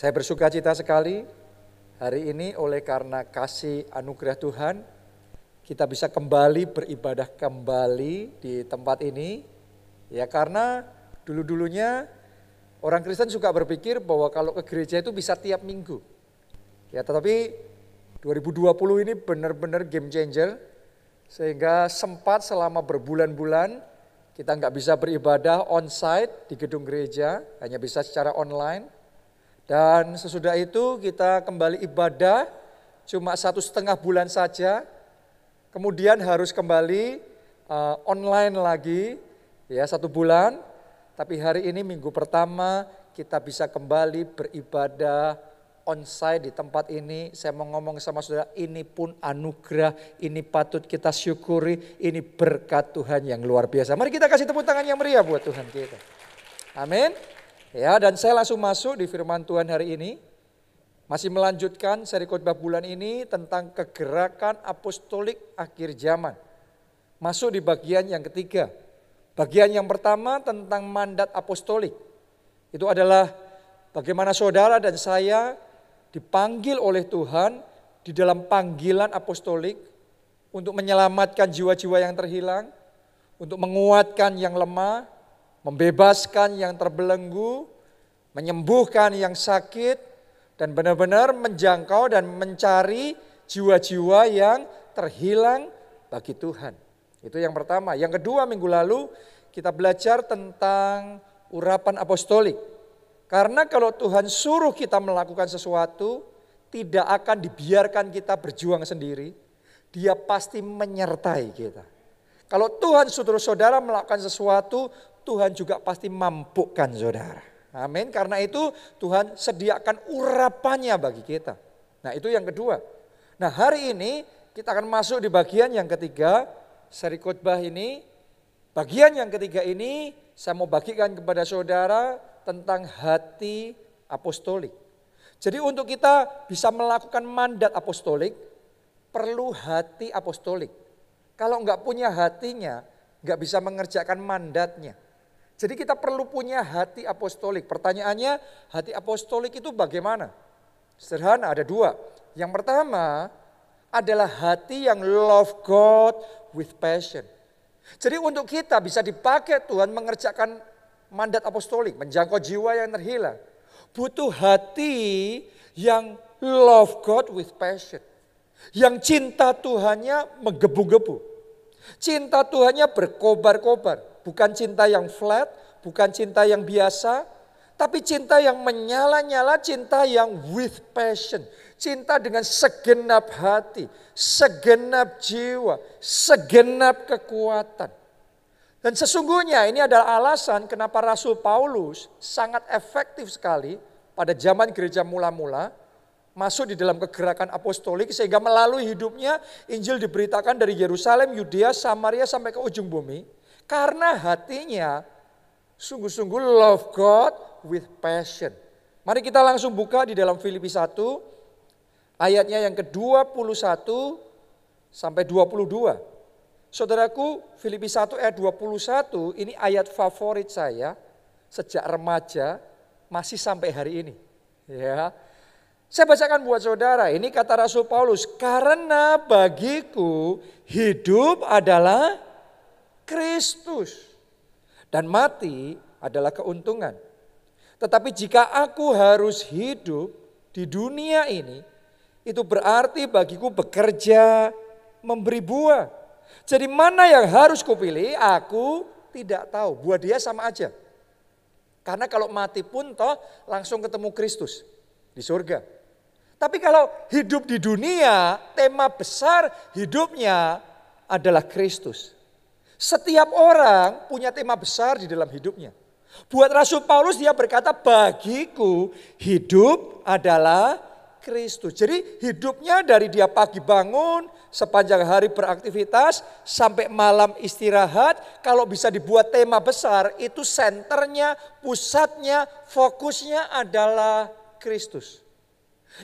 Saya bersuka cita sekali hari ini oleh karena kasih anugerah Tuhan kita bisa kembali beribadah kembali di tempat ini. Ya karena dulu-dulunya orang Kristen suka berpikir bahwa kalau ke gereja itu bisa tiap minggu. Ya tetapi 2020 ini benar-benar game changer sehingga sempat selama berbulan-bulan kita nggak bisa beribadah on-site di gedung gereja, hanya bisa secara online. Dan sesudah itu kita kembali ibadah cuma satu setengah bulan saja. Kemudian harus kembali uh, online lagi ya satu bulan. Tapi hari ini minggu pertama kita bisa kembali beribadah onsite di tempat ini, saya mau ngomong sama saudara, ini pun anugerah, ini patut kita syukuri, ini berkat Tuhan yang luar biasa. Mari kita kasih tepuk tangan yang meriah buat Tuhan kita. Amin. Ya, dan saya langsung masuk di firman Tuhan hari ini. Masih melanjutkan seri khotbah bulan ini tentang kegerakan apostolik akhir zaman. Masuk di bagian yang ketiga. Bagian yang pertama tentang mandat apostolik. Itu adalah bagaimana saudara dan saya dipanggil oleh Tuhan di dalam panggilan apostolik untuk menyelamatkan jiwa-jiwa yang terhilang, untuk menguatkan yang lemah, membebaskan yang terbelenggu, menyembuhkan yang sakit, dan benar-benar menjangkau dan mencari jiwa-jiwa yang terhilang bagi Tuhan. Itu yang pertama. Yang kedua minggu lalu kita belajar tentang urapan apostolik. Karena kalau Tuhan suruh kita melakukan sesuatu, tidak akan dibiarkan kita berjuang sendiri. Dia pasti menyertai kita. Kalau Tuhan saudara-saudara melakukan sesuatu, Tuhan juga pasti mampukan saudara. Amin. Karena itu Tuhan sediakan urapannya bagi kita. Nah itu yang kedua. Nah hari ini kita akan masuk di bagian yang ketiga. Seri khotbah ini. Bagian yang ketiga ini saya mau bagikan kepada saudara tentang hati apostolik. Jadi untuk kita bisa melakukan mandat apostolik, perlu hati apostolik. Kalau enggak punya hatinya, enggak bisa mengerjakan mandatnya. Jadi kita perlu punya hati apostolik. Pertanyaannya, hati apostolik itu bagaimana? Sederhana, ada dua. Yang pertama adalah hati yang love God with passion. Jadi untuk kita bisa dipakai Tuhan mengerjakan mandat apostolik, menjangkau jiwa yang terhilang. Butuh hati yang love God with passion. Yang cinta Tuhannya menggebu-gebu. Cinta Tuhannya berkobar-kobar. Bukan cinta yang flat, bukan cinta yang biasa, tapi cinta yang menyala-nyala, cinta yang with passion. Cinta dengan segenap hati, segenap jiwa, segenap kekuatan. Dan sesungguhnya ini adalah alasan kenapa Rasul Paulus sangat efektif sekali pada zaman gereja mula-mula masuk di dalam kegerakan apostolik sehingga melalui hidupnya Injil diberitakan dari Yerusalem, Yudea, Samaria sampai ke ujung bumi karena hatinya sungguh-sungguh love God with passion. Mari kita langsung buka di dalam Filipi 1 ayatnya yang ke-21 sampai 22. Saudaraku, Filipi 1 ayat 21 ini ayat favorit saya sejak remaja masih sampai hari ini. Ya. Saya bacakan buat saudara, ini kata Rasul Paulus, karena bagiku hidup adalah Kristus dan mati adalah keuntungan. Tetapi jika aku harus hidup di dunia ini, itu berarti bagiku bekerja, memberi buah jadi mana yang harus kupilih? Aku tidak tahu. Buat dia sama aja. Karena kalau mati pun toh langsung ketemu Kristus di surga. Tapi kalau hidup di dunia, tema besar hidupnya adalah Kristus. Setiap orang punya tema besar di dalam hidupnya. Buat Rasul Paulus dia berkata bagiku hidup adalah Kristus. Jadi hidupnya dari dia pagi bangun, sepanjang hari beraktivitas, sampai malam istirahat. Kalau bisa dibuat tema besar, itu senternya, pusatnya, fokusnya adalah Kristus.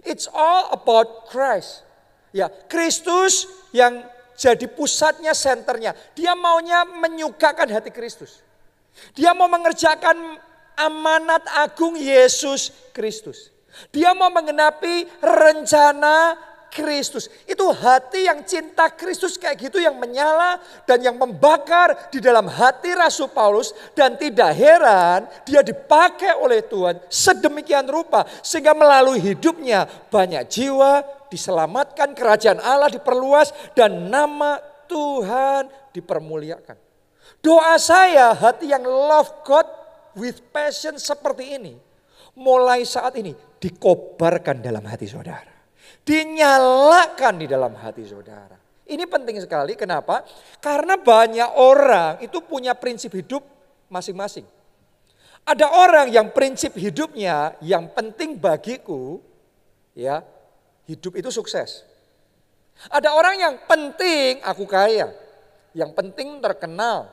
It's all about Christ. Ya, Kristus yang jadi pusatnya, senternya. Dia maunya menyukakan hati Kristus. Dia mau mengerjakan amanat agung Yesus Kristus. Dia mau menggenapi rencana Kristus. Itu hati yang cinta Kristus kayak gitu yang menyala dan yang membakar di dalam hati Rasul Paulus. Dan tidak heran dia dipakai oleh Tuhan sedemikian rupa. Sehingga melalui hidupnya banyak jiwa diselamatkan, kerajaan Allah diperluas dan nama Tuhan dipermuliakan. Doa saya hati yang love God with passion seperti ini. Mulai saat ini dikobarkan dalam hati saudara dinyalakan di dalam hati saudara. Ini penting sekali, kenapa? Karena banyak orang itu punya prinsip hidup masing-masing. Ada orang yang prinsip hidupnya yang penting bagiku, ya hidup itu sukses. Ada orang yang penting aku kaya, yang penting terkenal,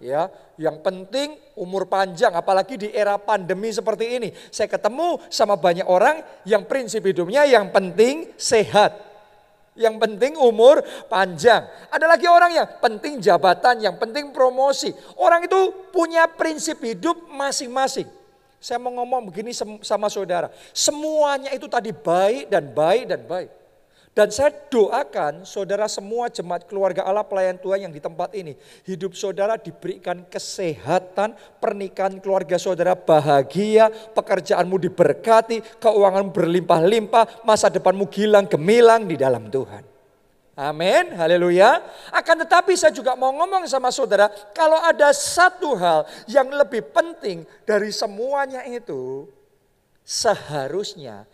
ya yang penting umur panjang apalagi di era pandemi seperti ini. Saya ketemu sama banyak orang yang prinsip hidupnya yang penting sehat. Yang penting umur panjang. Ada lagi orang yang penting jabatan yang penting promosi. Orang itu punya prinsip hidup masing-masing. Saya mau ngomong begini sama saudara. Semuanya itu tadi baik dan baik dan baik dan saya doakan saudara semua jemaat keluarga Allah pelayan Tuhan yang di tempat ini. Hidup saudara diberikan kesehatan, pernikahan keluarga saudara bahagia, pekerjaanmu diberkati, keuangan berlimpah-limpah, masa depanmu gilang gemilang di dalam Tuhan. Amin, haleluya. Akan tetapi saya juga mau ngomong sama saudara, kalau ada satu hal yang lebih penting dari semuanya itu, seharusnya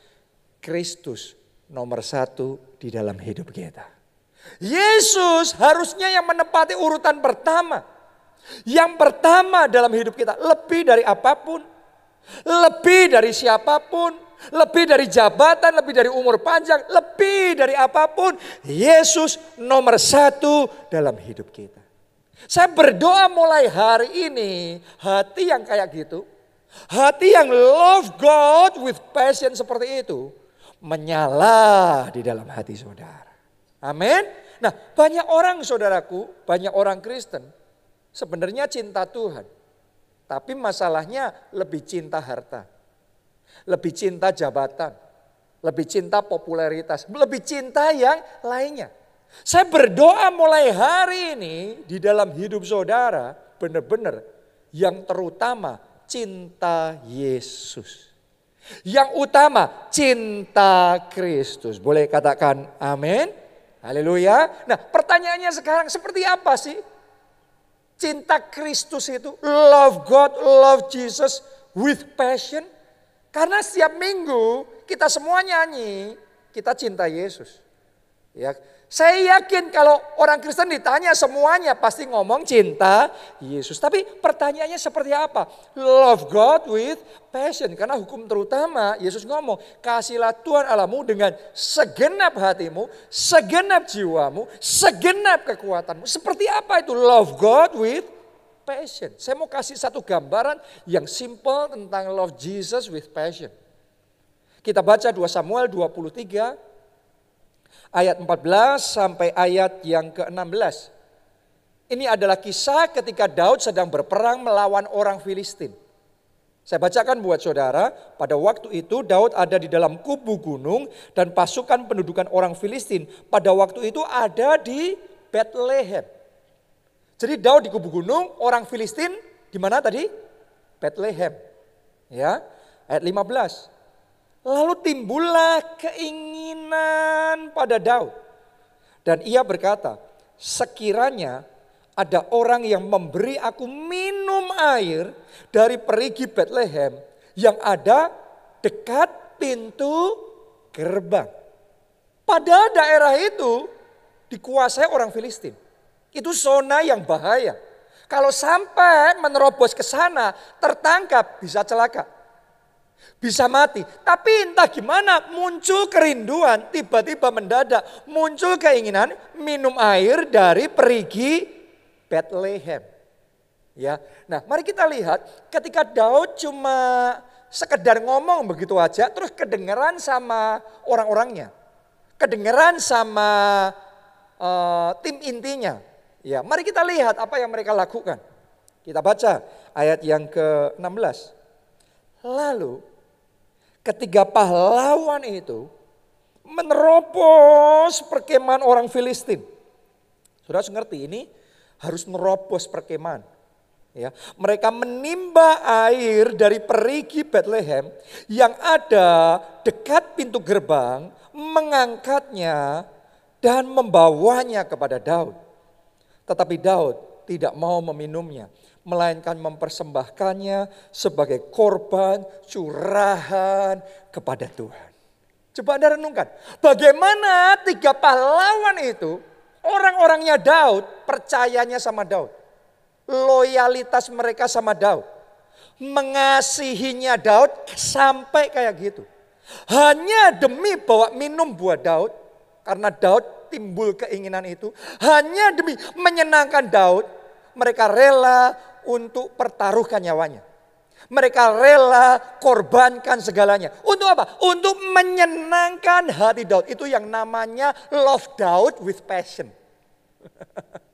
Kristus nomor satu di dalam hidup kita. Yesus harusnya yang menempati urutan pertama. Yang pertama dalam hidup kita lebih dari apa pun. Lebih dari siapa pun. Lebih dari jabatan, lebih dari umur panjang, lebih dari apa pun. Yesus nomor satu dalam hidup kita. Saya berdoa mulai hari ini hati yang kayak gitu. Hati yang love God with passion seperti itu menyala di dalam hati saudara. Amin. Nah, banyak orang saudaraku, banyak orang Kristen sebenarnya cinta Tuhan. Tapi masalahnya lebih cinta harta. Lebih cinta jabatan. Lebih cinta popularitas. Lebih cinta yang lainnya. Saya berdoa mulai hari ini di dalam hidup saudara benar-benar yang terutama cinta Yesus. Yang utama cinta Kristus. Boleh katakan amin? Haleluya. Nah pertanyaannya sekarang seperti apa sih? Cinta Kristus itu love God, love Jesus with passion. Karena setiap minggu kita semua nyanyi, kita cinta Yesus. Ya, saya yakin kalau orang Kristen ditanya semuanya pasti ngomong cinta Yesus. Tapi pertanyaannya seperti apa? Love God with passion. Karena hukum terutama Yesus ngomong, kasihlah Tuhan Allahmu dengan segenap hatimu, segenap jiwamu, segenap kekuatanmu. Seperti apa itu love God with passion? Saya mau kasih satu gambaran yang simple tentang love Jesus with passion. Kita baca 2 Samuel 23 ayat 14 sampai ayat yang ke-16. Ini adalah kisah ketika Daud sedang berperang melawan orang Filistin. Saya bacakan buat saudara, pada waktu itu Daud ada di dalam kubu gunung dan pasukan pendudukan orang Filistin pada waktu itu ada di Bethlehem. Jadi Daud di kubu gunung, orang Filistin di mana tadi? Bethlehem. Ya, ayat 15. Lalu timbullah keinginan pada Daud. Dan ia berkata, sekiranya ada orang yang memberi aku minum air dari perigi Bethlehem yang ada dekat pintu gerbang. Pada daerah itu dikuasai orang Filistin. Itu zona yang bahaya. Kalau sampai menerobos ke sana, tertangkap, bisa celaka bisa mati. Tapi entah gimana muncul kerinduan, tiba-tiba mendadak muncul keinginan minum air dari perigi Bethlehem. Ya. Nah, mari kita lihat ketika Daud cuma sekedar ngomong begitu aja terus kedengeran sama orang-orangnya. Kedengeran sama uh, tim intinya. Ya, mari kita lihat apa yang mereka lakukan. Kita baca ayat yang ke-16. Lalu Ketiga pahlawan itu menerobos perkemahan orang Filistin. Sudah ngerti ini harus nerobos perkemahan. Ya, mereka menimba air dari perigi Bethlehem yang ada dekat pintu gerbang, mengangkatnya dan membawanya kepada Daud. Tetapi Daud tidak mau meminumnya, melainkan mempersembahkannya sebagai korban curahan kepada Tuhan. Coba Anda renungkan, bagaimana tiga pahlawan itu, orang-orangnya Daud, percayanya sama Daud loyalitas mereka sama Daud. Mengasihinya Daud sampai kayak gitu. Hanya demi bawa minum buat Daud. Karena Daud timbul keinginan itu. Hanya demi menyenangkan Daud. Mereka rela untuk pertaruhkan nyawanya. Mereka rela korbankan segalanya. Untuk apa? Untuk menyenangkan hati Daud. Itu yang namanya love Daud with passion.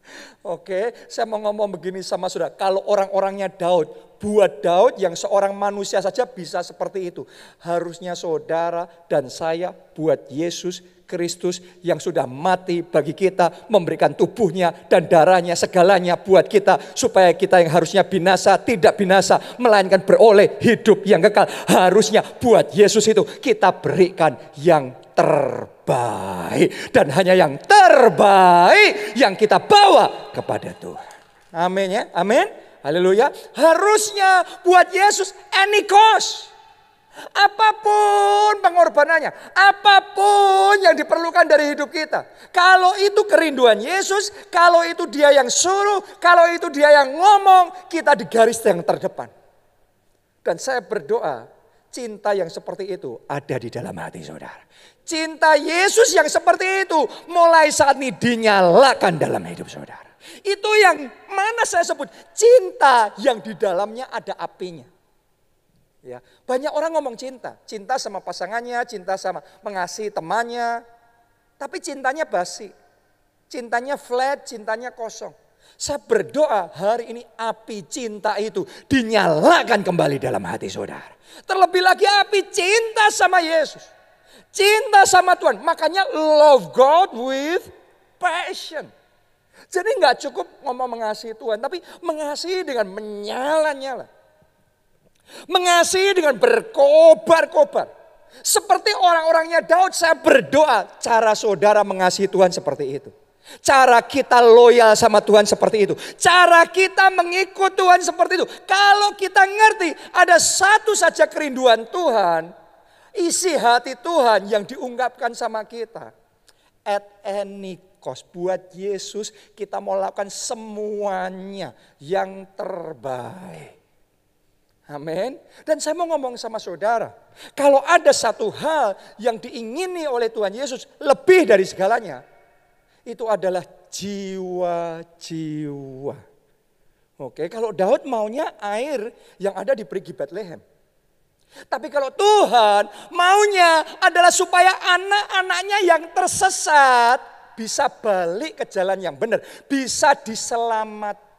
Oke, saya mau ngomong begini sama saudara. Kalau orang-orangnya Daud, buat Daud yang seorang manusia saja bisa seperti itu. Harusnya saudara dan saya buat Yesus Kristus yang sudah mati bagi kita, memberikan tubuhnya dan darahnya segalanya buat kita supaya kita yang harusnya binasa tidak binasa melainkan beroleh hidup yang kekal. Harusnya buat Yesus itu kita berikan yang terbaik dan hanya yang terbaik yang kita bawa kepada Tuhan. Amin ya. Amin. Haleluya. Harusnya buat Yesus any cost. Apa pun pengorbanannya, apa pun yang diperlukan dari hidup kita. Kalau itu kerinduan Yesus, kalau itu dia yang suruh, kalau itu dia yang ngomong, kita di garis yang terdepan. Dan saya berdoa, cinta yang seperti itu ada di dalam hati saudara. Cinta Yesus yang seperti itu mulai saat ini dinyalakan dalam hidup saudara. Itu yang mana saya sebut cinta yang di dalamnya ada apinya. Ya, banyak orang ngomong cinta, cinta sama pasangannya, cinta sama mengasihi temannya, tapi cintanya basi, cintanya flat, cintanya kosong. Saya berdoa hari ini api cinta itu dinyalakan kembali dalam hati saudara. Terlebih lagi api cinta sama Yesus. Cinta sama Tuhan. Makanya love God with passion. Jadi nggak cukup ngomong mengasihi Tuhan, tapi mengasihi dengan menyala-nyala. Mengasihi dengan berkobar-kobar. Seperti orang-orangnya Daud saya berdoa cara saudara mengasihi Tuhan seperti itu. Cara kita loyal sama Tuhan seperti itu. Cara kita mengikut Tuhan seperti itu. Kalau kita ngerti ada satu saja kerinduan Tuhan. Isi hati Tuhan yang diungkapkan sama kita. At any cost. Buat Yesus kita mau lakukan semuanya yang terbaik. Amin. Dan saya mau ngomong sama saudara. Kalau ada satu hal yang diingini oleh Tuhan Yesus lebih dari segalanya. Itu adalah jiwa-jiwa. Oke, kalau Daud maunya air yang ada di perigi Bethlehem. Tapi kalau Tuhan maunya adalah supaya anak-anaknya yang tersesat bisa balik ke jalan yang benar. Bisa diselamatkan.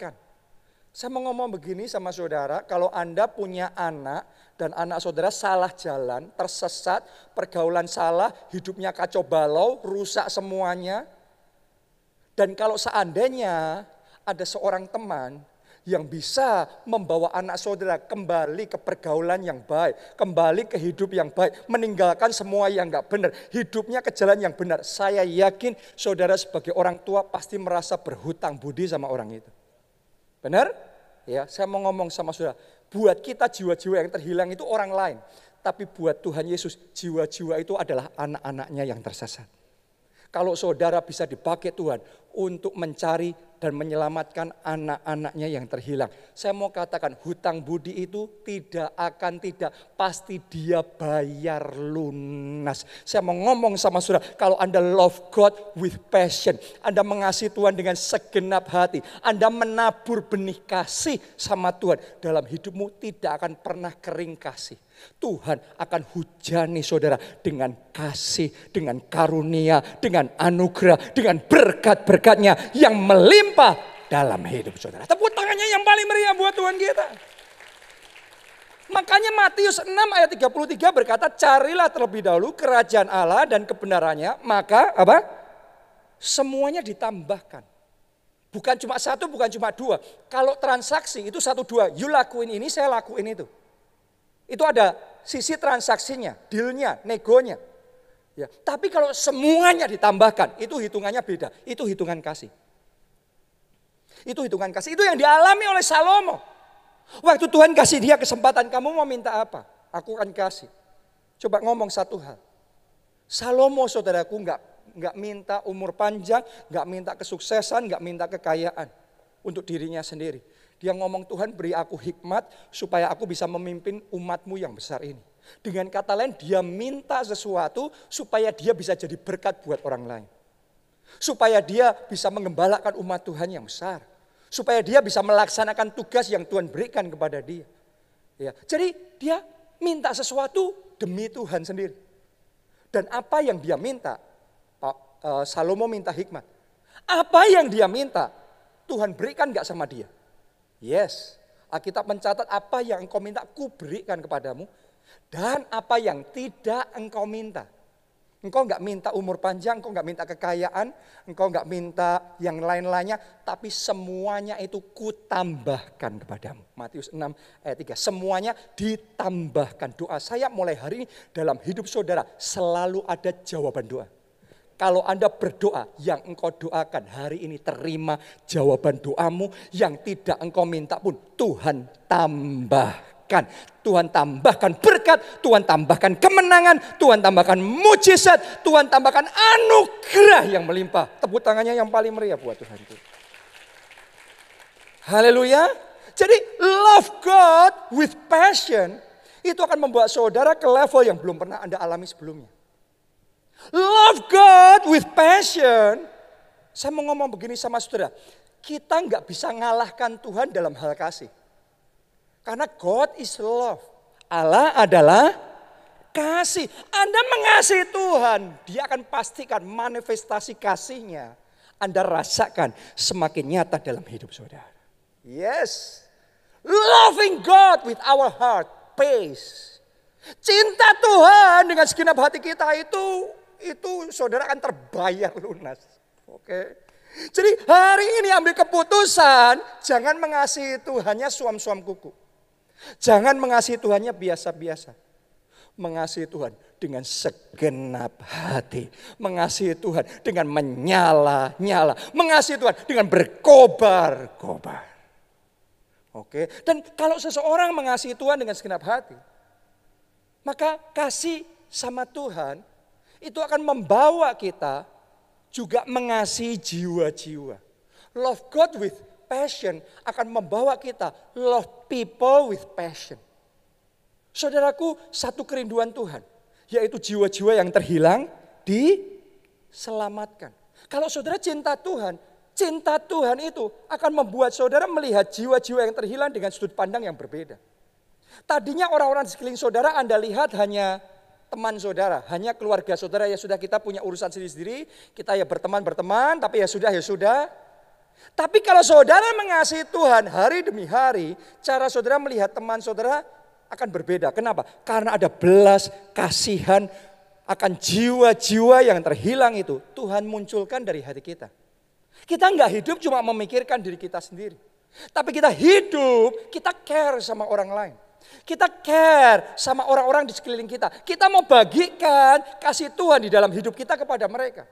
Saya mau ngomong begini sama saudara, kalau Anda punya anak dan anak saudara salah jalan, tersesat, pergaulan salah, hidupnya kacau balau, rusak semuanya. Dan kalau seandainya ada seorang teman yang bisa membawa anak saudara kembali ke pergaulan yang baik, kembali ke hidup yang baik, meninggalkan semua yang enggak benar, hidupnya ke jalan yang benar. Saya yakin saudara sebagai orang tua pasti merasa berhutang budi sama orang itu. Benar? Ya, saya mau ngomong sama saudara. Buat kita jiwa-jiwa yang terhilang itu orang lain. Tapi buat Tuhan Yesus, jiwa-jiwa itu adalah anak-anaknya yang tersesat. Kalau saudara bisa dipakai Tuhan untuk mencari dan menyelamatkan anak-anaknya yang terhilang. Saya mau katakan hutang budi itu tidak akan tidak pasti dia bayar lunas. Saya mau ngomong sama saudara, kalau Anda love God with passion, Anda mengasihi Tuhan dengan segenap hati, Anda menabur benih kasih sama Tuhan dalam hidupmu tidak akan pernah kering kasih. Tuhan akan hujani saudara dengan kasih, dengan karunia, dengan anugerah, dengan berkat-berkatnya yang melimpah dalam hidup saudara. Tepuk tangannya yang paling meriah buat Tuhan kita. Makanya Matius 6 ayat 33 berkata, carilah terlebih dahulu kerajaan Allah dan kebenarannya, maka apa? Semuanya ditambahkan. Bukan cuma satu, bukan cuma dua. Kalau transaksi itu satu dua, you lakuin ini, saya lakuin itu. Itu ada sisi transaksinya, dealnya, negonya. Ya, tapi kalau semuanya ditambahkan, itu hitungannya beda. Itu hitungan kasih. Itu hitungan kasih. Itu yang dialami oleh Salomo. Waktu Tuhan kasih dia kesempatan, kamu mau minta apa? Aku akan kasih. Coba ngomong satu hal. Salomo saudaraku nggak nggak minta umur panjang, nggak minta kesuksesan, nggak minta kekayaan untuk dirinya sendiri. Dia ngomong Tuhan beri aku hikmat supaya aku bisa memimpin umatmu yang besar ini. Dengan kata lain dia minta sesuatu supaya dia bisa jadi berkat buat orang lain. Supaya dia bisa mengembalakan umat Tuhan yang besar supaya dia bisa melaksanakan tugas yang Tuhan berikan kepada dia. Ya, jadi dia minta sesuatu demi Tuhan sendiri. Dan apa yang dia minta? Pak uh, Salomo minta hikmat. Apa yang dia minta? Tuhan berikan nggak sama dia? Yes. Alkitab mencatat apa yang engkau minta, ku berikan kepadamu. Dan apa yang tidak engkau minta, Engkau nggak minta umur panjang, engkau nggak minta kekayaan, engkau nggak minta yang lain-lainnya, tapi semuanya itu kutambahkan kepadamu. Matius 6 ayat 3. Semuanya ditambahkan. Doa saya mulai hari ini dalam hidup saudara selalu ada jawaban doa. Kalau Anda berdoa, yang engkau doakan hari ini terima jawaban doamu, yang tidak engkau minta pun Tuhan tambah tambahkan. Tuhan tambahkan berkat, Tuhan tambahkan kemenangan, Tuhan tambahkan mujizat, Tuhan tambahkan anugerah yang melimpah. Tepuk tangannya yang paling meriah buat Tuhan itu. Haleluya. Jadi love God with passion itu akan membuat saudara ke level yang belum pernah Anda alami sebelumnya. Love God with passion. Saya mau ngomong begini sama saudara. Kita nggak bisa ngalahkan Tuhan dalam hal kasih. Karena God is love. Allah adalah kasih. Anda mengasihi Tuhan, dia akan pastikan manifestasi kasihnya. Anda rasakan semakin nyata dalam hidup saudara. Yes. Loving God with our heart pays. Cinta Tuhan dengan segenap hati kita itu itu saudara akan terbayar lunas. Oke. Jadi hari ini ambil keputusan jangan mengasihi Tuhannya suam-suam kuku. Jangan mengasihi Tuhannya biasa-biasa. Mengasihi Tuhan dengan segenap hati. Mengasihi Tuhan dengan menyala-nyala. Mengasihi Tuhan dengan berkobar-kobar. Oke, dan kalau seseorang mengasihi Tuhan dengan segenap hati, maka kasih sama Tuhan itu akan membawa kita juga mengasihi jiwa-jiwa. Love God with passion akan membawa kita love people with passion. Saudaraku, satu kerinduan Tuhan, yaitu jiwa-jiwa yang terhilang diselamatkan. Kalau saudara cinta Tuhan, cinta Tuhan itu akan membuat saudara melihat jiwa-jiwa yang terhilang dengan sudut pandang yang berbeda. Tadinya orang-orang di sekeliling saudara Anda lihat hanya teman saudara, hanya keluarga saudara ya sudah kita punya urusan sendiri-sendiri, kita ya berteman-berteman, tapi ya sudah ya sudah. Tapi kalau saudara mengasihi Tuhan hari demi hari, cara saudara melihat teman saudara akan berbeda. Kenapa? Karena ada belas kasihan akan jiwa-jiwa yang terhilang itu. Tuhan munculkan dari hati kita. Kita nggak hidup cuma memikirkan diri kita sendiri. Tapi kita hidup, kita care sama orang lain. Kita care sama orang-orang di sekeliling kita. Kita mau bagikan kasih Tuhan di dalam hidup kita kepada mereka.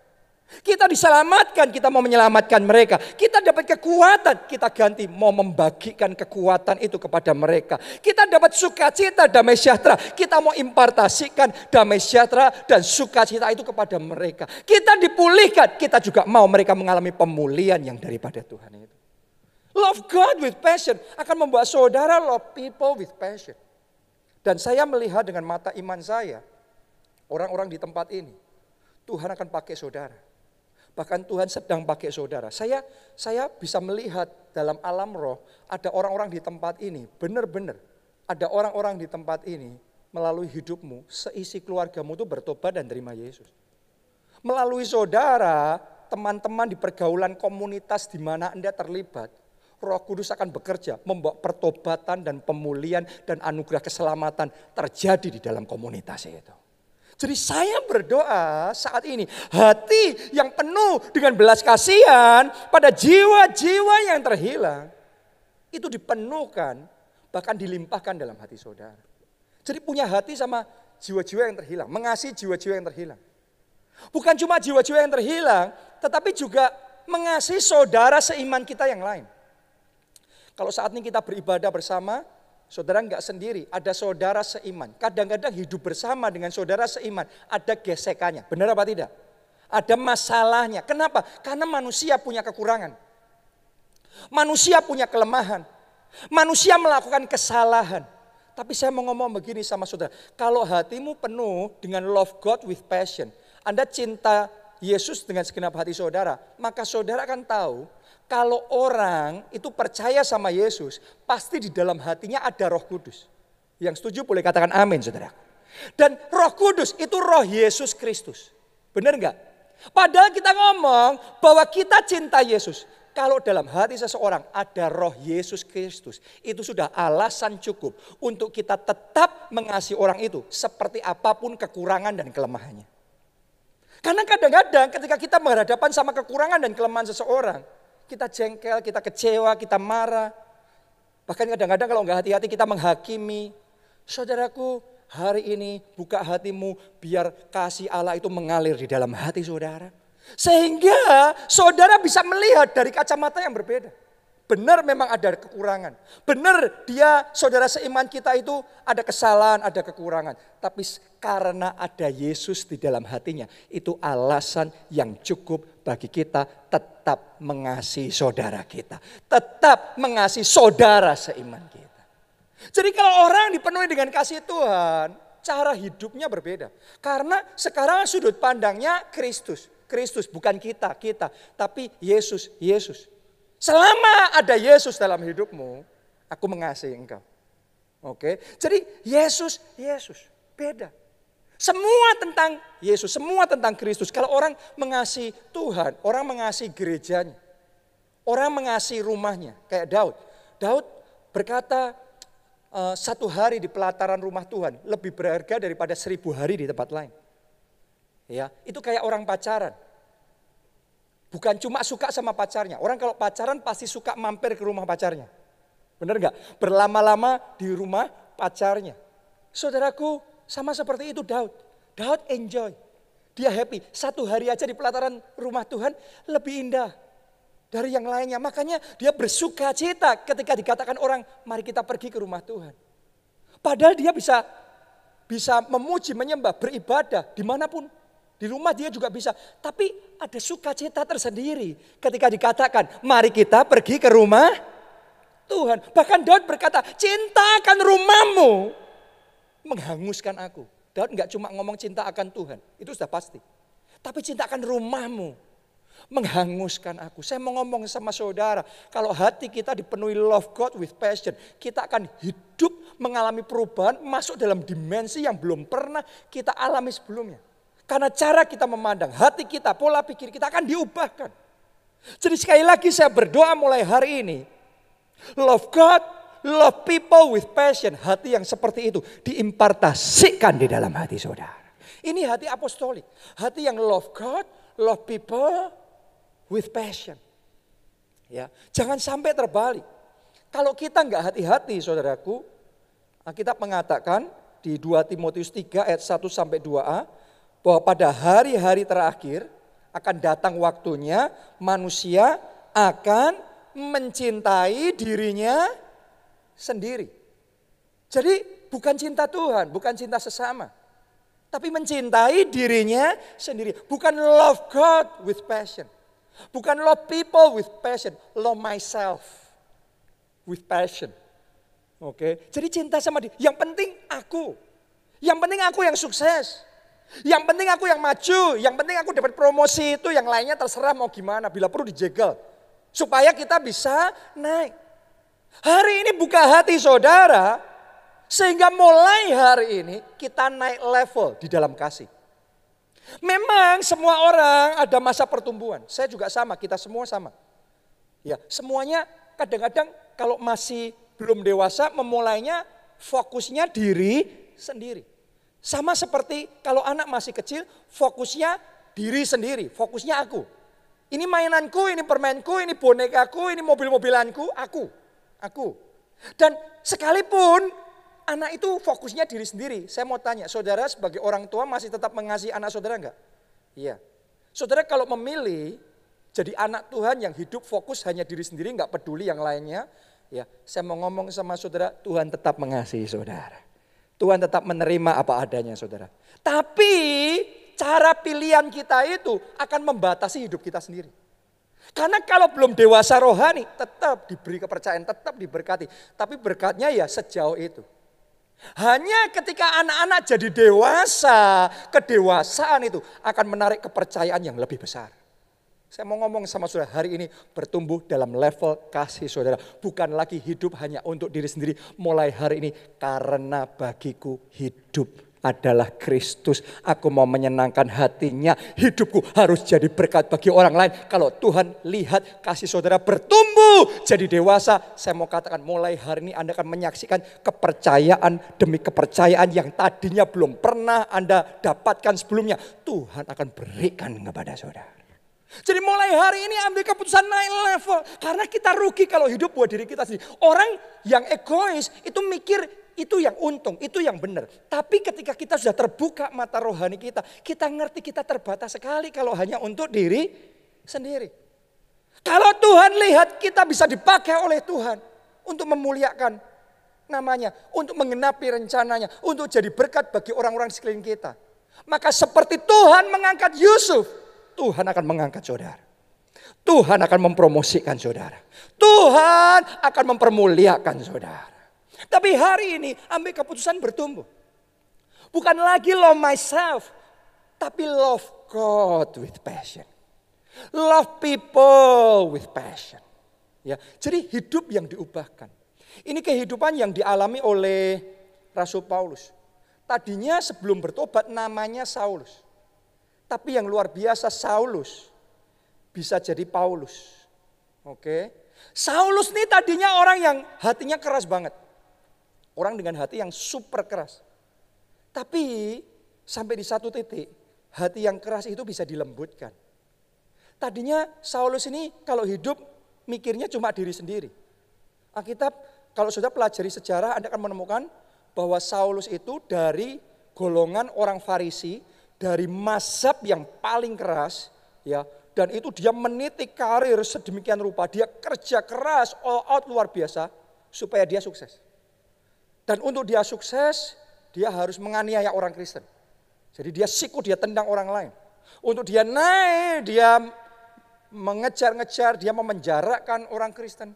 Kita diselamatkan, kita mau menyelamatkan mereka. Kita dapat kekuatan, kita ganti mau membagikan kekuatan itu kepada mereka. Kita dapat sukacita, damai sejahtera. Kita mau impartasikan damai sejahtera dan sukacita itu kepada mereka. Kita dipulihkan, kita juga mau mereka mengalami pemulihan yang daripada Tuhan itu. Love God with passion akan membuat saudara love people with passion. Dan saya melihat dengan mata iman saya, orang-orang di tempat ini, Tuhan akan pakai saudara Bahkan Tuhan sedang pakai saudara. Saya saya bisa melihat dalam alam roh ada orang-orang di tempat ini, benar-benar ada orang-orang di tempat ini melalui hidupmu, seisi keluargamu itu bertobat dan terima Yesus. Melalui saudara, teman-teman di pergaulan komunitas di mana Anda terlibat, Roh Kudus akan bekerja membawa pertobatan dan pemulihan dan anugerah keselamatan terjadi di dalam komunitas itu. Jadi saya berdoa saat ini hati yang penuh dengan belas kasihan pada jiwa-jiwa yang terhilang itu dipenuhkan bahkan dilimpahkan dalam hati saudara. Jadi punya hati sama jiwa-jiwa yang terhilang, mengasihi jiwa-jiwa yang terhilang. Bukan cuma jiwa-jiwa yang terhilang, tetapi juga mengasihi saudara seiman kita yang lain. Kalau saat ini kita beribadah bersama, saudara nggak sendiri, ada saudara seiman. Kadang-kadang hidup bersama dengan saudara seiman, ada gesekannya. Benar apa tidak? Ada masalahnya. Kenapa? Karena manusia punya kekurangan. Manusia punya kelemahan. Manusia melakukan kesalahan. Tapi saya mau ngomong begini sama saudara. Kalau hatimu penuh dengan love God with passion. Anda cinta Yesus dengan segenap hati saudara. Maka saudara akan tahu kalau orang itu percaya sama Yesus. Pasti di dalam hatinya ada roh kudus. Yang setuju boleh katakan amin saudara. Dan roh kudus itu roh Yesus Kristus. Benar enggak? Padahal kita ngomong bahwa kita cinta Yesus. Kalau dalam hati seseorang ada roh Yesus Kristus, itu sudah alasan cukup untuk kita tetap mengasihi orang itu seperti apa pun kekurangan dan kelemahannya. Karena kadang-kadang ketika kita berhadapan sama kekurangan dan kelemahan seseorang, kita jengkel, kita kecewa, kita marah. Bahkan kadang-kadang kalau nggak hati-hati kita menghakimi. Saudaraku, hari ini buka hatimu biar kasih Allah itu mengalir di dalam hati saudara. Sehingga saudara bisa melihat dari kacamata yang berbeda. Benar memang ada kekurangan. Benar dia saudara seiman kita itu ada kesalahan, ada kekurangan. Tapi karena ada Yesus di dalam hatinya. Itu alasan yang cukup bagi kita tetap mengasihi saudara kita. Tetap mengasihi saudara seiman kita. Jadi kalau orang dipenuhi dengan kasih Tuhan, cara hidupnya berbeda. Karena sekarang sudut pandangnya Kristus. Kristus, bukan kita, kita, tapi Yesus, Yesus. Selama ada Yesus dalam hidupmu, aku mengasihi engkau. Oke, jadi Yesus, Yesus, beda. Semua tentang Yesus, semua tentang Kristus. Kalau orang mengasihi Tuhan, orang mengasihi gerejanya, orang mengasihi rumahnya, kayak Daud. Daud berkata, e, satu hari di pelataran rumah Tuhan lebih berharga daripada seribu hari di tempat lain. Ya, itu kayak orang pacaran. Bukan cuma suka sama pacarnya. Orang kalau pacaran pasti suka mampir ke rumah pacarnya. Benar nggak? Berlama-lama di rumah pacarnya. Saudaraku, sama seperti itu Daud. Daud enjoy. Dia happy. Satu hari aja di pelataran rumah Tuhan lebih indah dari yang lainnya. Makanya dia bersuka cita ketika dikatakan orang, mari kita pergi ke rumah Tuhan. Padahal dia bisa bisa memuji, menyembah, beribadah di mana pun di rumah dia juga bisa. Tapi ada sukacita tersendiri ketika dikatakan, mari kita pergi ke rumah Tuhan. Bahkan Daud berkata, cintakan rumahmu. Menghanguskan aku. Daud nggak cuma ngomong cinta akan Tuhan, itu sudah pasti. Tapi cintakan rumahmu. Menghanguskan aku. Saya mau ngomong sama saudara, kalau hati kita dipenuhi love God with passion, kita akan hidup mengalami perubahan, masuk dalam dimensi yang belum pernah kita alami sebelumnya. Karena cara kita memandang, hati kita, pola pikir kita akan diubahkan. Jadi sekali lagi saya berdoa mulai hari ini. Love God, love people with passion. Hati yang seperti itu diimpartasikan di dalam hati saudara. Ini hati apostolik. Hati yang love God, love people with passion. Ya, jangan sampai terbalik. Kalau kita nggak hati-hati saudaraku, kita mengatakan di 2 Timotius 3 ayat 1 sampai 2a, bahwa pada hari-hari terakhir akan datang waktunya manusia akan mencintai dirinya sendiri. Jadi bukan cinta Tuhan, bukan cinta sesama. Tapi mencintai dirinya sendiri. Bukan love God with passion. Bukan love people with passion. Love myself with passion. Oke, jadi cinta sama dia. Yang penting aku. Yang penting aku yang sukses. Yang penting aku yang maju, yang penting aku dapat promosi itu, yang lainnya terserah mau gimana, bila perlu dijegal. Supaya kita bisa naik. Hari ini buka hati saudara, sehingga mulai hari ini kita naik level di dalam kasih. Memang semua orang ada masa pertumbuhan. Saya juga sama, kita semua sama. Ya, semuanya kadang-kadang kalau masih belum dewasa memulainya fokusnya diri sendiri. Sama seperti kalau anak masih kecil fokusnya diri sendiri, fokusnya aku. Ini mainanku, ini permainku, ini bonekaku, ini mobil-mobilanku, aku. Aku. Dan sekalipun anak itu fokusnya diri sendiri. Saya mau tanya, saudara sebagai orang tua masih tetap mengasihi anak saudara enggak? Iya. Saudara kalau memilih jadi anak Tuhan yang hidup fokus hanya diri sendiri, enggak peduli yang lainnya. Ya, saya mau ngomong sama saudara, Tuhan tetap mengasihi saudara. Tuhan tetap menerima apa adanya saudara. Tapi cara pilihan kita itu akan membatasi hidup kita sendiri. Karena kalau belum dewasa rohani, tetap diberi kepercayaan, tetap diberkati. Tapi berkatnya ya sejauh itu. Hanya ketika anak-anak jadi dewasa, kedewasaan itu akan menarik kepercayaan yang lebih besar. Saya mau ngomong sama saudara hari ini bertumbuh dalam level kasih saudara. Bukan lagi hidup hanya untuk diri sendiri. Mulai hari ini karena bagiku hidup adalah Kristus. Aku mau menyenangkan hatinya. Hidupku harus jadi berkat bagi orang lain. Kalau Tuhan lihat kasih saudara bertumbuh jadi dewasa. Saya mau katakan mulai hari ini Anda akan menyaksikan kepercayaan demi kepercayaan yang tadinya belum pernah Anda dapatkan sebelumnya. Tuhan akan berikan kepada saudara. Jadi mulai hari ini ambil keputusan naik level. Karena kita rugi kalau hidup buat diri kita sendiri. Orang yang egois itu mikir itu yang untung, itu yang benar. Tapi ketika kita sudah terbuka mata rohani kita, kita ngerti kita terbatas sekali kalau hanya untuk diri sendiri. Kalau Tuhan lihat kita bisa dipakai oleh Tuhan untuk memuliakan namanya, untuk mengenapi rencananya, untuk jadi berkat bagi orang-orang sekeliling kita. Maka seperti Tuhan mengangkat Yusuf, Tuhan akan mengangkat saudara. Tuhan akan mempromosikan saudara. Tuhan akan mempermuliakan saudara. Tapi hari ini ambil keputusan bertumbuh. Bukan lagi love myself, tapi love God with passion. Love people with passion. Ya, jadi hidup yang diubahkan. Ini kehidupan yang dialami oleh Rasul Paulus. Tadinya sebelum bertobat namanya Saulus. Tapi yang luar biasa Saulus bisa jadi Paulus. Oke. Saulus ini tadinya orang yang hatinya keras banget. Orang dengan hati yang super keras. Tapi sampai di satu titik hati yang keras itu bisa dilembutkan. Tadinya Saulus ini kalau hidup mikirnya cuma diri sendiri. Alkitab kalau sudah pelajari sejarah Anda akan menemukan bahwa Saulus itu dari golongan orang Farisi dari mazhab yang paling keras ya dan itu dia meniti karir sedemikian rupa dia kerja keras all out luar biasa supaya dia sukses dan untuk dia sukses dia harus menganiaya orang Kristen jadi dia siku dia tendang orang lain untuk dia naik dia mengejar-ngejar dia memenjarakan orang Kristen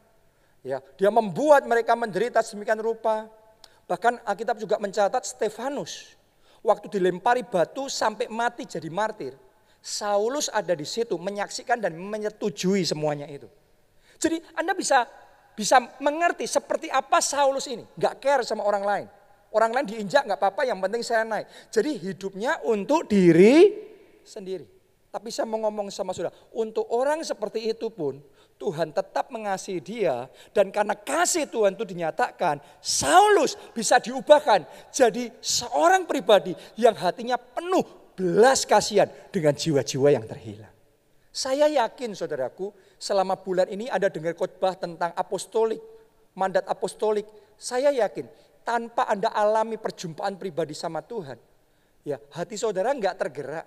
ya dia membuat mereka menderita sedemikian rupa bahkan Alkitab juga mencatat Stefanus waktu dilempari batu sampai mati jadi martir. Saulus ada di situ menyaksikan dan menyetujui semuanya itu. Jadi Anda bisa bisa mengerti seperti apa Saulus ini. Gak care sama orang lain. Orang lain diinjak gak apa-apa yang penting saya naik. Jadi hidupnya untuk diri sendiri. Tapi saya mau ngomong sama saudara, untuk orang seperti itu pun Tuhan tetap mengasihi dia dan karena kasih Tuhan itu dinyatakan Saulus bisa diubahkan jadi seorang pribadi yang hatinya penuh belas kasihan dengan jiwa-jiwa yang terhilang. Saya yakin saudaraku selama bulan ini ada dengar khotbah tentang apostolik, mandat apostolik. Saya yakin tanpa Anda alami perjumpaan pribadi sama Tuhan, ya hati saudara nggak tergerak.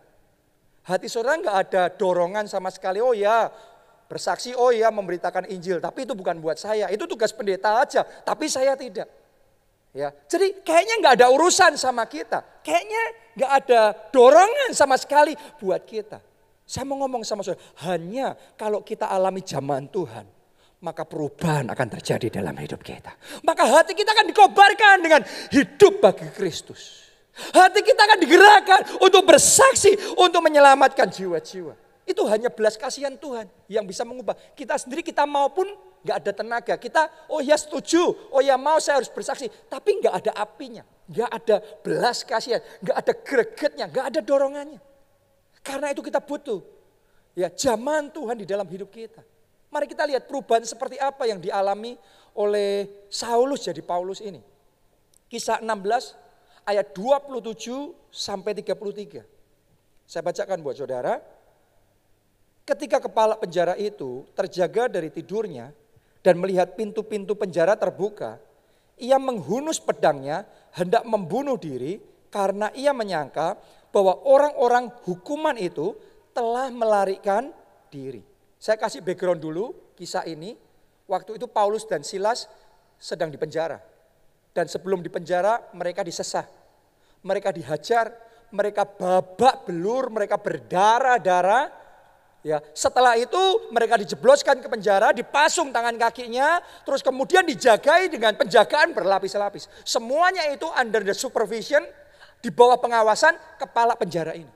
Hati saudara nggak ada dorongan sama sekali. Oh ya, Bersaksi, oh ya memberitakan Injil, tapi itu bukan buat saya. Itu tugas pendeta aja, tapi saya tidak. Ya, jadi kayaknya nggak ada urusan sama kita. Kayaknya nggak ada dorongan sama sekali buat kita. Saya mau ngomong sama saudara, hanya kalau kita alami zaman Tuhan, maka perubahan akan terjadi dalam hidup kita. Maka hati kita akan dikobarkan dengan hidup bagi Kristus. Hati kita akan digerakkan untuk bersaksi, untuk menyelamatkan jiwa-jiwa. Itu hanya belas kasihan Tuhan yang bisa mengubah. Kita sendiri kita maupun nggak ada tenaga. Kita oh ya setuju, oh ya mau saya harus bersaksi. Tapi nggak ada apinya, nggak ada belas kasihan, nggak ada gregetnya, nggak ada dorongannya. Karena itu kita butuh ya zaman Tuhan di dalam hidup kita. Mari kita lihat perubahan seperti apa yang dialami oleh Saulus jadi Paulus ini. Kisah 16 ayat 27 sampai 33. Saya bacakan buat saudara. Ketika kepala penjara itu terjaga dari tidurnya dan melihat pintu-pintu penjara terbuka, ia menghunus pedangnya hendak membunuh diri karena ia menyangka bahwa orang-orang hukuman itu telah melarikan diri. Saya kasih background dulu kisah ini. Waktu itu Paulus dan Silas sedang dipenjara. Dan sebelum dipenjara mereka disesah. Mereka dihajar, mereka babak belur, mereka berdarah-darah. Ya, setelah itu mereka dijebloskan ke penjara, dipasung tangan kakinya, terus kemudian dijagai dengan penjagaan berlapis-lapis. Semuanya itu under the supervision, di bawah pengawasan kepala penjara ini.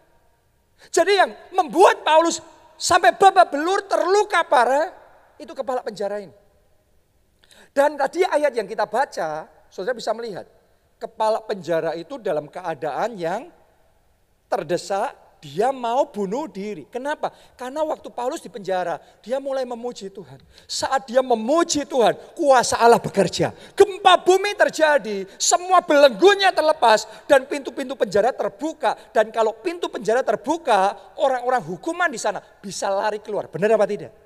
Jadi yang membuat Paulus sampai babak belur terluka parah itu kepala penjara ini. Dan tadi ayat yang kita baca, saudara bisa melihat kepala penjara itu dalam keadaan yang terdesak, dia mau bunuh diri. Kenapa? Karena waktu Paulus di penjara, dia mulai memuji Tuhan. Saat dia memuji Tuhan, kuasa Allah bekerja. Gempa bumi terjadi, semua belenggunya terlepas dan pintu-pintu penjara terbuka. Dan kalau pintu penjara terbuka, orang-orang hukuman di sana bisa lari keluar. Benar apa tidak?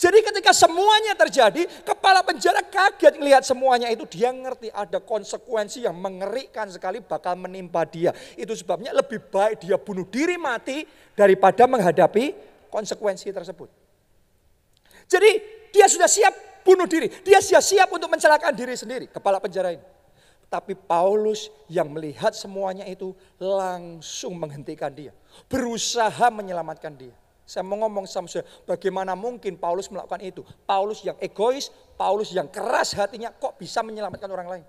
Jadi ketika semuanya terjadi, kepala penjara kaget melihat semuanya itu. Dia ngerti ada konsekuensi yang mengerikan sekali bakal menimpa dia. Itu sebabnya lebih baik dia bunuh diri mati daripada menghadapi konsekuensi tersebut. Jadi dia sudah siap bunuh diri. Dia sudah siap untuk mencelakakan diri sendiri, kepala penjara ini. Tapi Paulus yang melihat semuanya itu langsung menghentikan dia. Berusaha menyelamatkan dia. Saya mau ngomong sama saya, bagaimana mungkin Paulus melakukan itu? Paulus yang egois, Paulus yang keras hatinya kok bisa menyelamatkan orang lain?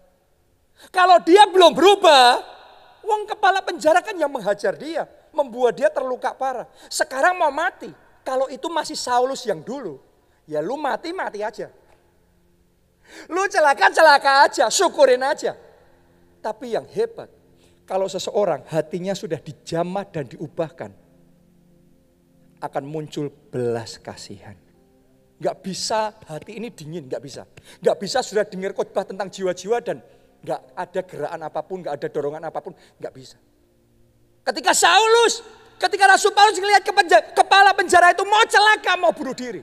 Kalau dia belum berubah, uang kepala penjara kan yang menghajar dia, membuat dia terluka parah. Sekarang mau mati. Kalau itu masih Saulus yang dulu, ya lu mati mati aja. Lu celaka celaka aja, syukurin aja. Tapi yang hebat, kalau seseorang hatinya sudah dijamah dan diubahkan, akan muncul belas kasihan. Gak bisa hati ini dingin, gak bisa. Gak bisa sudah dengar khotbah tentang jiwa-jiwa dan gak ada gerakan apa pun, gak ada dorongan apa pun, gak bisa. Ketika Saulus, ketika Rasul Paulus melihat ke kepala penjara itu mau celaka, mau bunuh diri.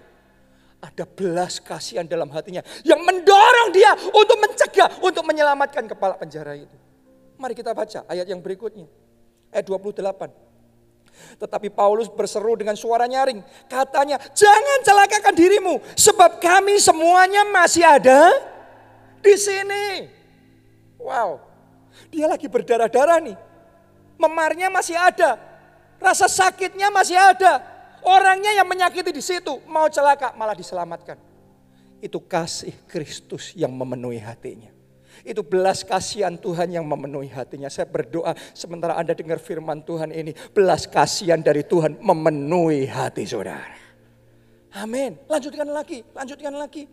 Ada belas kasihan dalam hatinya yang mendorong dia untuk mencegah, untuk menyelamatkan kepala penjara itu. Mari kita baca ayat yang berikutnya. Ayat 28. Tetapi Paulus berseru dengan suara nyaring. Katanya, jangan celakakan dirimu. Sebab kami semuanya masih ada di sini. Wow. Dia lagi berdarah-darah nih. Memarnya masih ada. Rasa sakitnya masih ada. Orangnya yang menyakiti di situ. Mau celaka malah diselamatkan. Itu kasih Kristus yang memenuhi hatinya. Itu belas kasihan Tuhan yang memenuhi hatinya. Saya berdoa sementara Anda dengar firman Tuhan ini. Belas kasihan dari Tuhan memenuhi hati saudara. Amin. Lanjutkan lagi, lanjutkan lagi.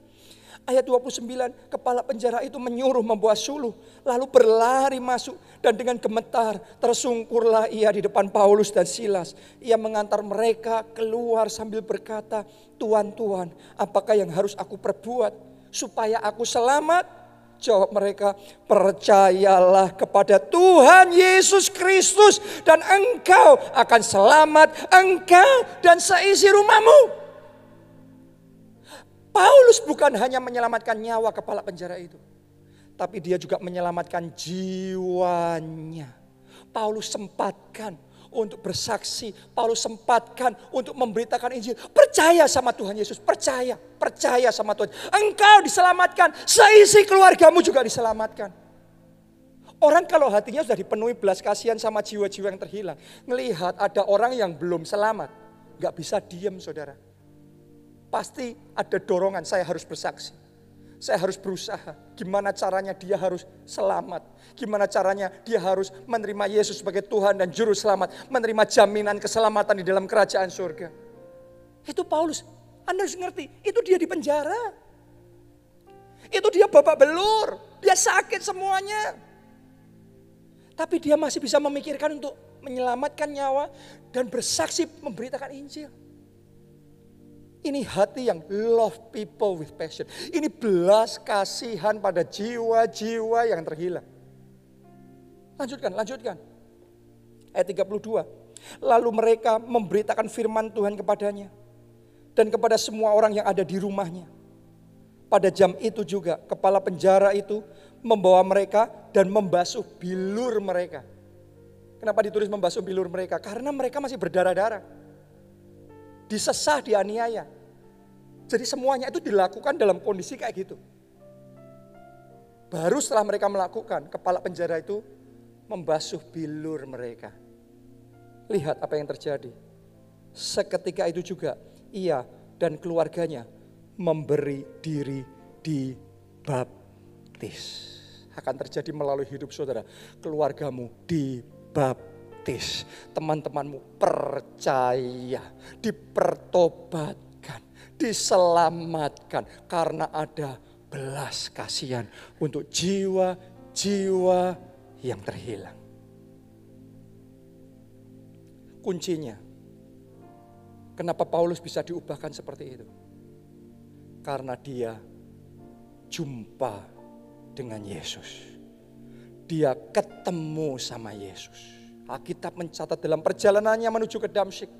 Ayat 29, kepala penjara itu menyuruh membawa suluh. Lalu berlari masuk dan dengan gemetar tersungkurlah ia di depan Paulus dan Silas. Ia mengantar mereka keluar sambil berkata, Tuhan, Tuhan, apakah yang harus aku perbuat supaya aku selamat? Jawab mereka, percayalah kepada Tuhan Yesus Kristus dan engkau akan selamat, engkau dan seisi rumahmu. Paulus bukan hanya menyelamatkan nyawa kepala penjara itu. Tapi dia juga menyelamatkan jiwanya. Paulus sempatkan untuk bersaksi. Paulus sempatkan untuk memberitakan Injil. Percaya sama Tuhan Yesus, percaya, percaya sama Tuhan. Engkau diselamatkan, seisi keluargamu juga diselamatkan. Orang kalau hatinya sudah dipenuhi belas kasihan sama jiwa-jiwa yang terhilang. Melihat ada orang yang belum selamat. Gak bisa diam saudara. Pasti ada dorongan saya harus bersaksi. Saya harus berusaha. Gimana caranya dia harus selamat. Gimana caranya dia harus menerima Yesus sebagai Tuhan dan Juru Selamat. Menerima jaminan keselamatan di dalam kerajaan surga. Itu Paulus. Anda harus ngerti. Itu dia di penjara. Itu dia babak belur. Dia sakit semuanya. Tapi dia masih bisa memikirkan untuk menyelamatkan nyawa dan bersaksi memberitakan Injil. Ini hati yang love people with passion. Ini belas kasihan pada jiwa-jiwa yang terhilang. Lanjutkan, lanjutkan. Ayat 32. Lalu mereka memberitakan firman Tuhan kepadanya. Dan kepada semua orang yang ada di rumahnya. Pada jam itu juga kepala penjara itu membawa mereka dan membasuh bilur mereka. Kenapa ditulis membasuh bilur mereka? Karena mereka masih berdarah-darah disesah, dianiaya. Jadi semuanya itu dilakukan dalam kondisi kayak gitu. Baru setelah mereka melakukan, kepala penjara itu membasuh bilur mereka. Lihat apa yang terjadi. Seketika itu juga ia dan keluarganya memberi diri di baptis. Akan terjadi melalui hidup saudara. Keluargamu di baptis teman-temanmu percaya, dipertobatkan, diselamatkan karena ada belas kasihan untuk jiwa-jiwa yang terhilang. Kuncinya, kenapa Paulus bisa diubahkan seperti itu? Karena dia jumpa dengan Yesus. Dia ketemu sama Yesus. Alkitab mencatat dalam perjalanannya menuju ke Damsyik.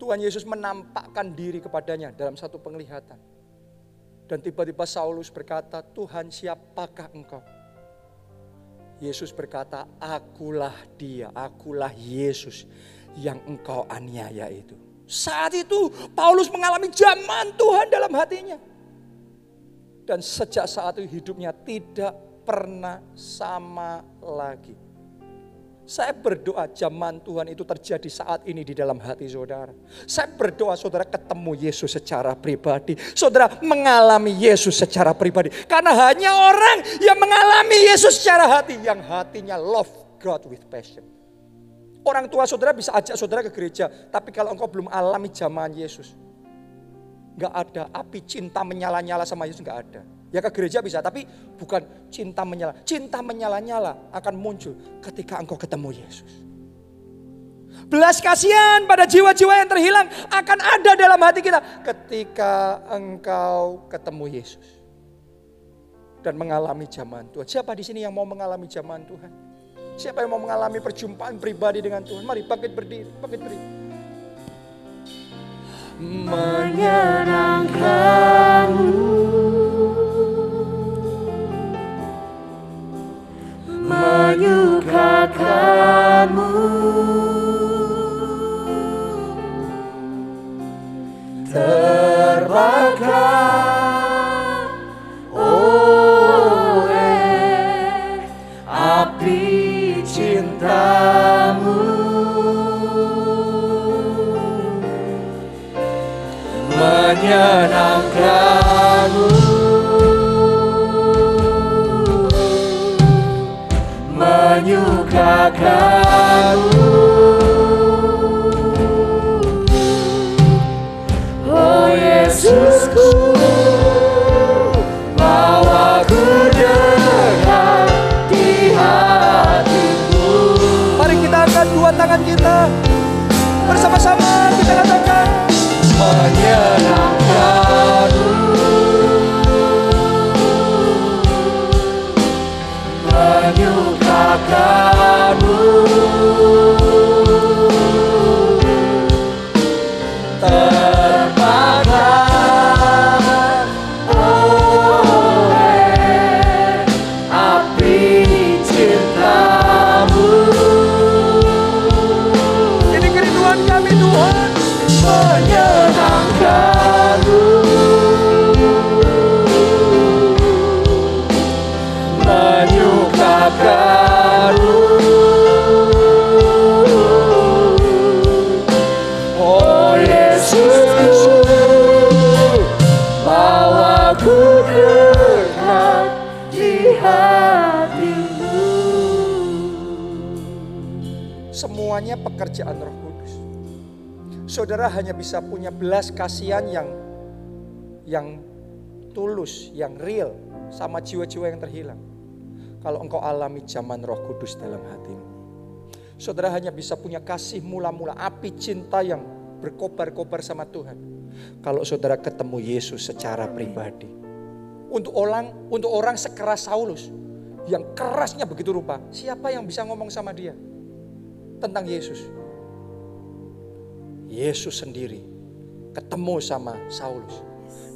Tuhan Yesus menampakkan diri kepadanya dalam satu penglihatan. Dan tiba-tiba Saulus berkata, Tuhan siapakah engkau? Yesus berkata, akulah dia, akulah Yesus yang engkau aniaya itu. Saat itu Paulus mengalami zaman Tuhan dalam hatinya. Dan sejak saat itu hidupnya tidak pernah sama lagi. Saya berdoa zaman Tuhan itu terjadi saat ini di dalam hati saudara. Saya berdoa saudara ketemu Yesus secara pribadi. Saudara mengalami Yesus secara pribadi. Karena hanya orang yang mengalami Yesus secara hati. Yang hatinya love God with passion. Orang tua saudara bisa ajak saudara ke gereja. Tapi kalau engkau belum alami zaman Yesus. Gak ada api cinta menyala-nyala sama Yesus gak ada. Ya ke gereja bisa, tapi bukan cinta menyala. Cinta menyala-nyala akan muncul ketika engkau ketemu Yesus. Belas kasihan pada jiwa-jiwa yang terhilang akan ada dalam hati kita ketika engkau ketemu Yesus dan mengalami zaman Tuhan. Siapa di sini yang mau mengalami zaman Tuhan? Siapa yang mau mengalami perjumpaan pribadi dengan Tuhan? Mari bangkit berdiri, bangkit berdiri. Menyenangkanmu menyukakanmu. Terbakar oh eh api cintamu. Menyenangkanmu menyukakanmu Oh Yesusku bisa punya belas kasihan yang yang tulus, yang real sama jiwa-jiwa yang terhilang. Kalau engkau alami zaman roh kudus dalam hatimu. Saudara hanya bisa punya kasih mula-mula, api cinta yang berkobar-kobar sama Tuhan. Kalau saudara ketemu Yesus secara pribadi. Untuk orang untuk orang sekeras Saulus yang kerasnya begitu rupa, siapa yang bisa ngomong sama dia tentang Yesus? Yesus sendiri ketemu sama Saulus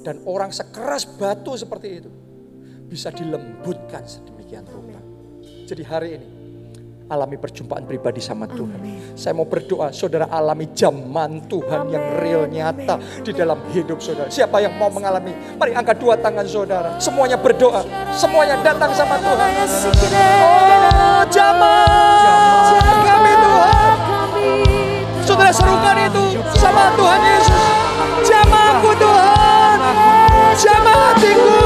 dan orang sekeras batu seperti itu bisa dilembutkan sedemikian rupa. Jadi hari ini alami perjumpaan pribadi sama Tuhan. Saya mau berdoa, saudara alami zaman Tuhan yang real nyata di dalam hidup saudara. Siapa yang mau mengalami? Mari angkat dua tangan saudara. Semuanya berdoa, semuanya datang sama Tuhan. Oh, zaman kami Tuhan. Saudara serukan itu sama Tuhan Yesus. Jamaku Tuhan, jamah hatiku,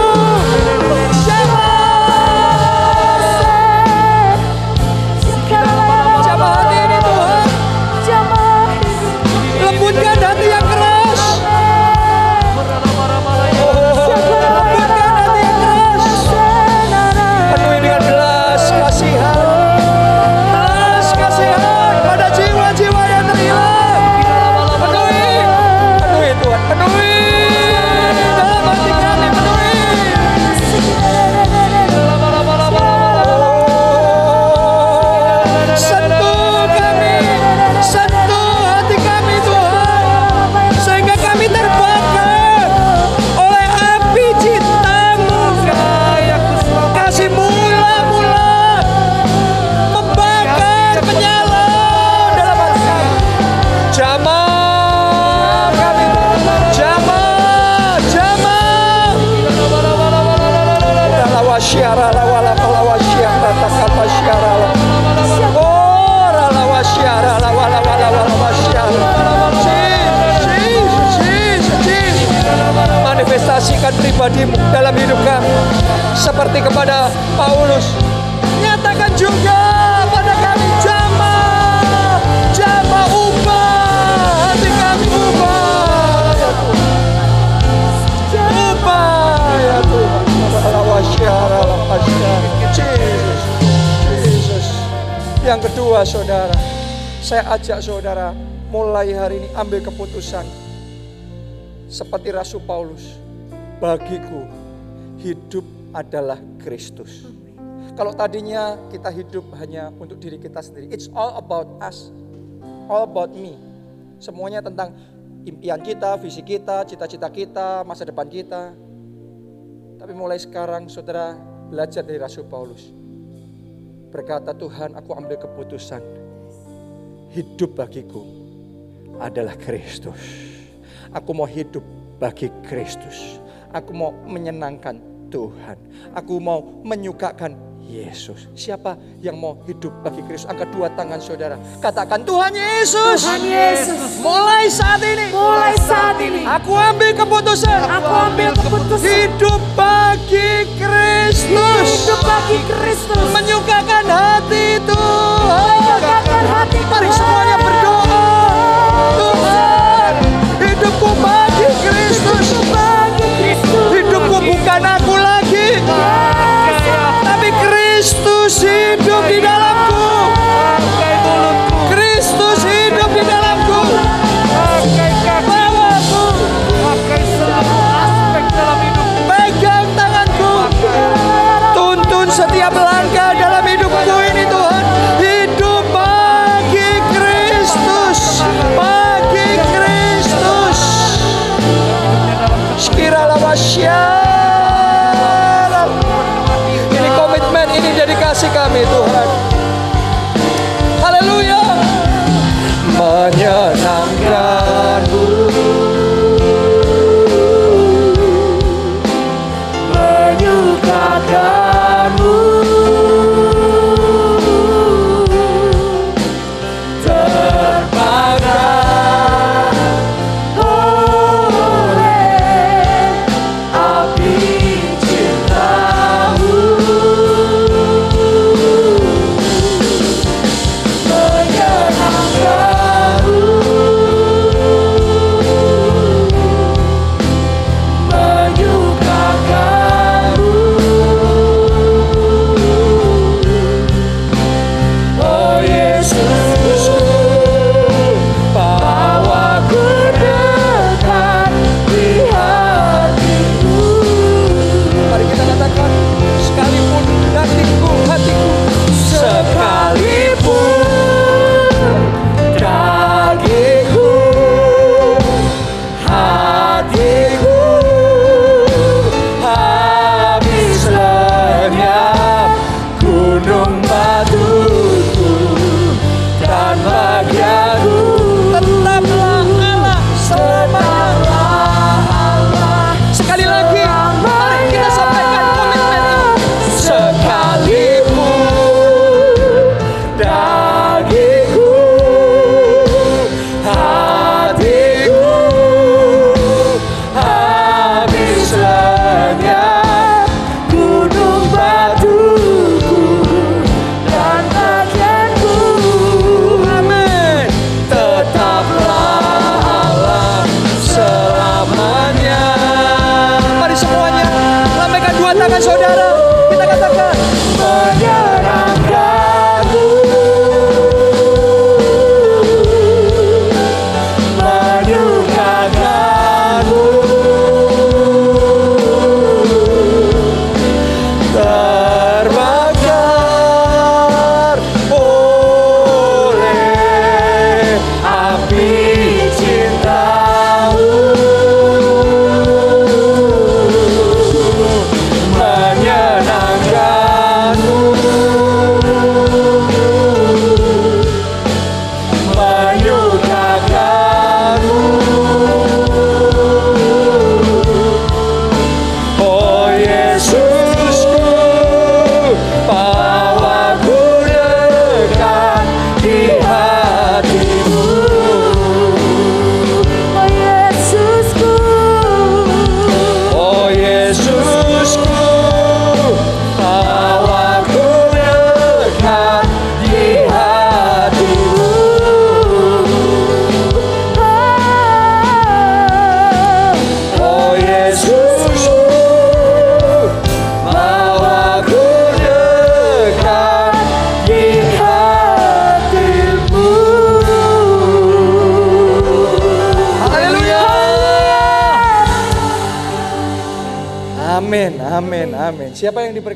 Rala wasyara, lawala kala wasyara, takapa syara. Oh, rala wasyara, lawala wala wala wasyara. Jesus, Jesus, Jesus. Manifestasikan pribadimu dalam hidup kami. Seperti kepada Paulus. Kedua saudara, saya ajak saudara mulai hari ini ambil keputusan. Seperti Rasul Paulus, bagiku hidup adalah Kristus. Kalau tadinya kita hidup hanya untuk diri kita sendiri, it's all about us, all about me. Semuanya tentang impian kita, visi kita, cita-cita kita, masa depan kita. Tapi mulai sekarang saudara belajar dari Rasul Paulus. Berkata Tuhan aku ambil keputusan. Hidup bagiku adalah Kristus. Aku mau hidup bagi Kristus. Aku mau menyenangkan Tuhan. Aku mau menyukakan Yesus. Siapa yang mau hidup bagi Kristus? Angkat dua tangan saudara. Katakan Tuhan Yesus. Tuhan Yesus, Mulai saat ini. mulai saat Aku ambil keputusan. aku ambil keputusan Hidup bagi Kristus. hidup bagi Kristus, Menyukakan hati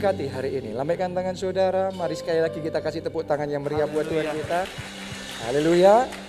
Diberkati hari ini? Lambaikan tangan saudara. Mari sekali lagi kita kasih tepuk tangan yang meriah buat Tuhan kita. Haleluya.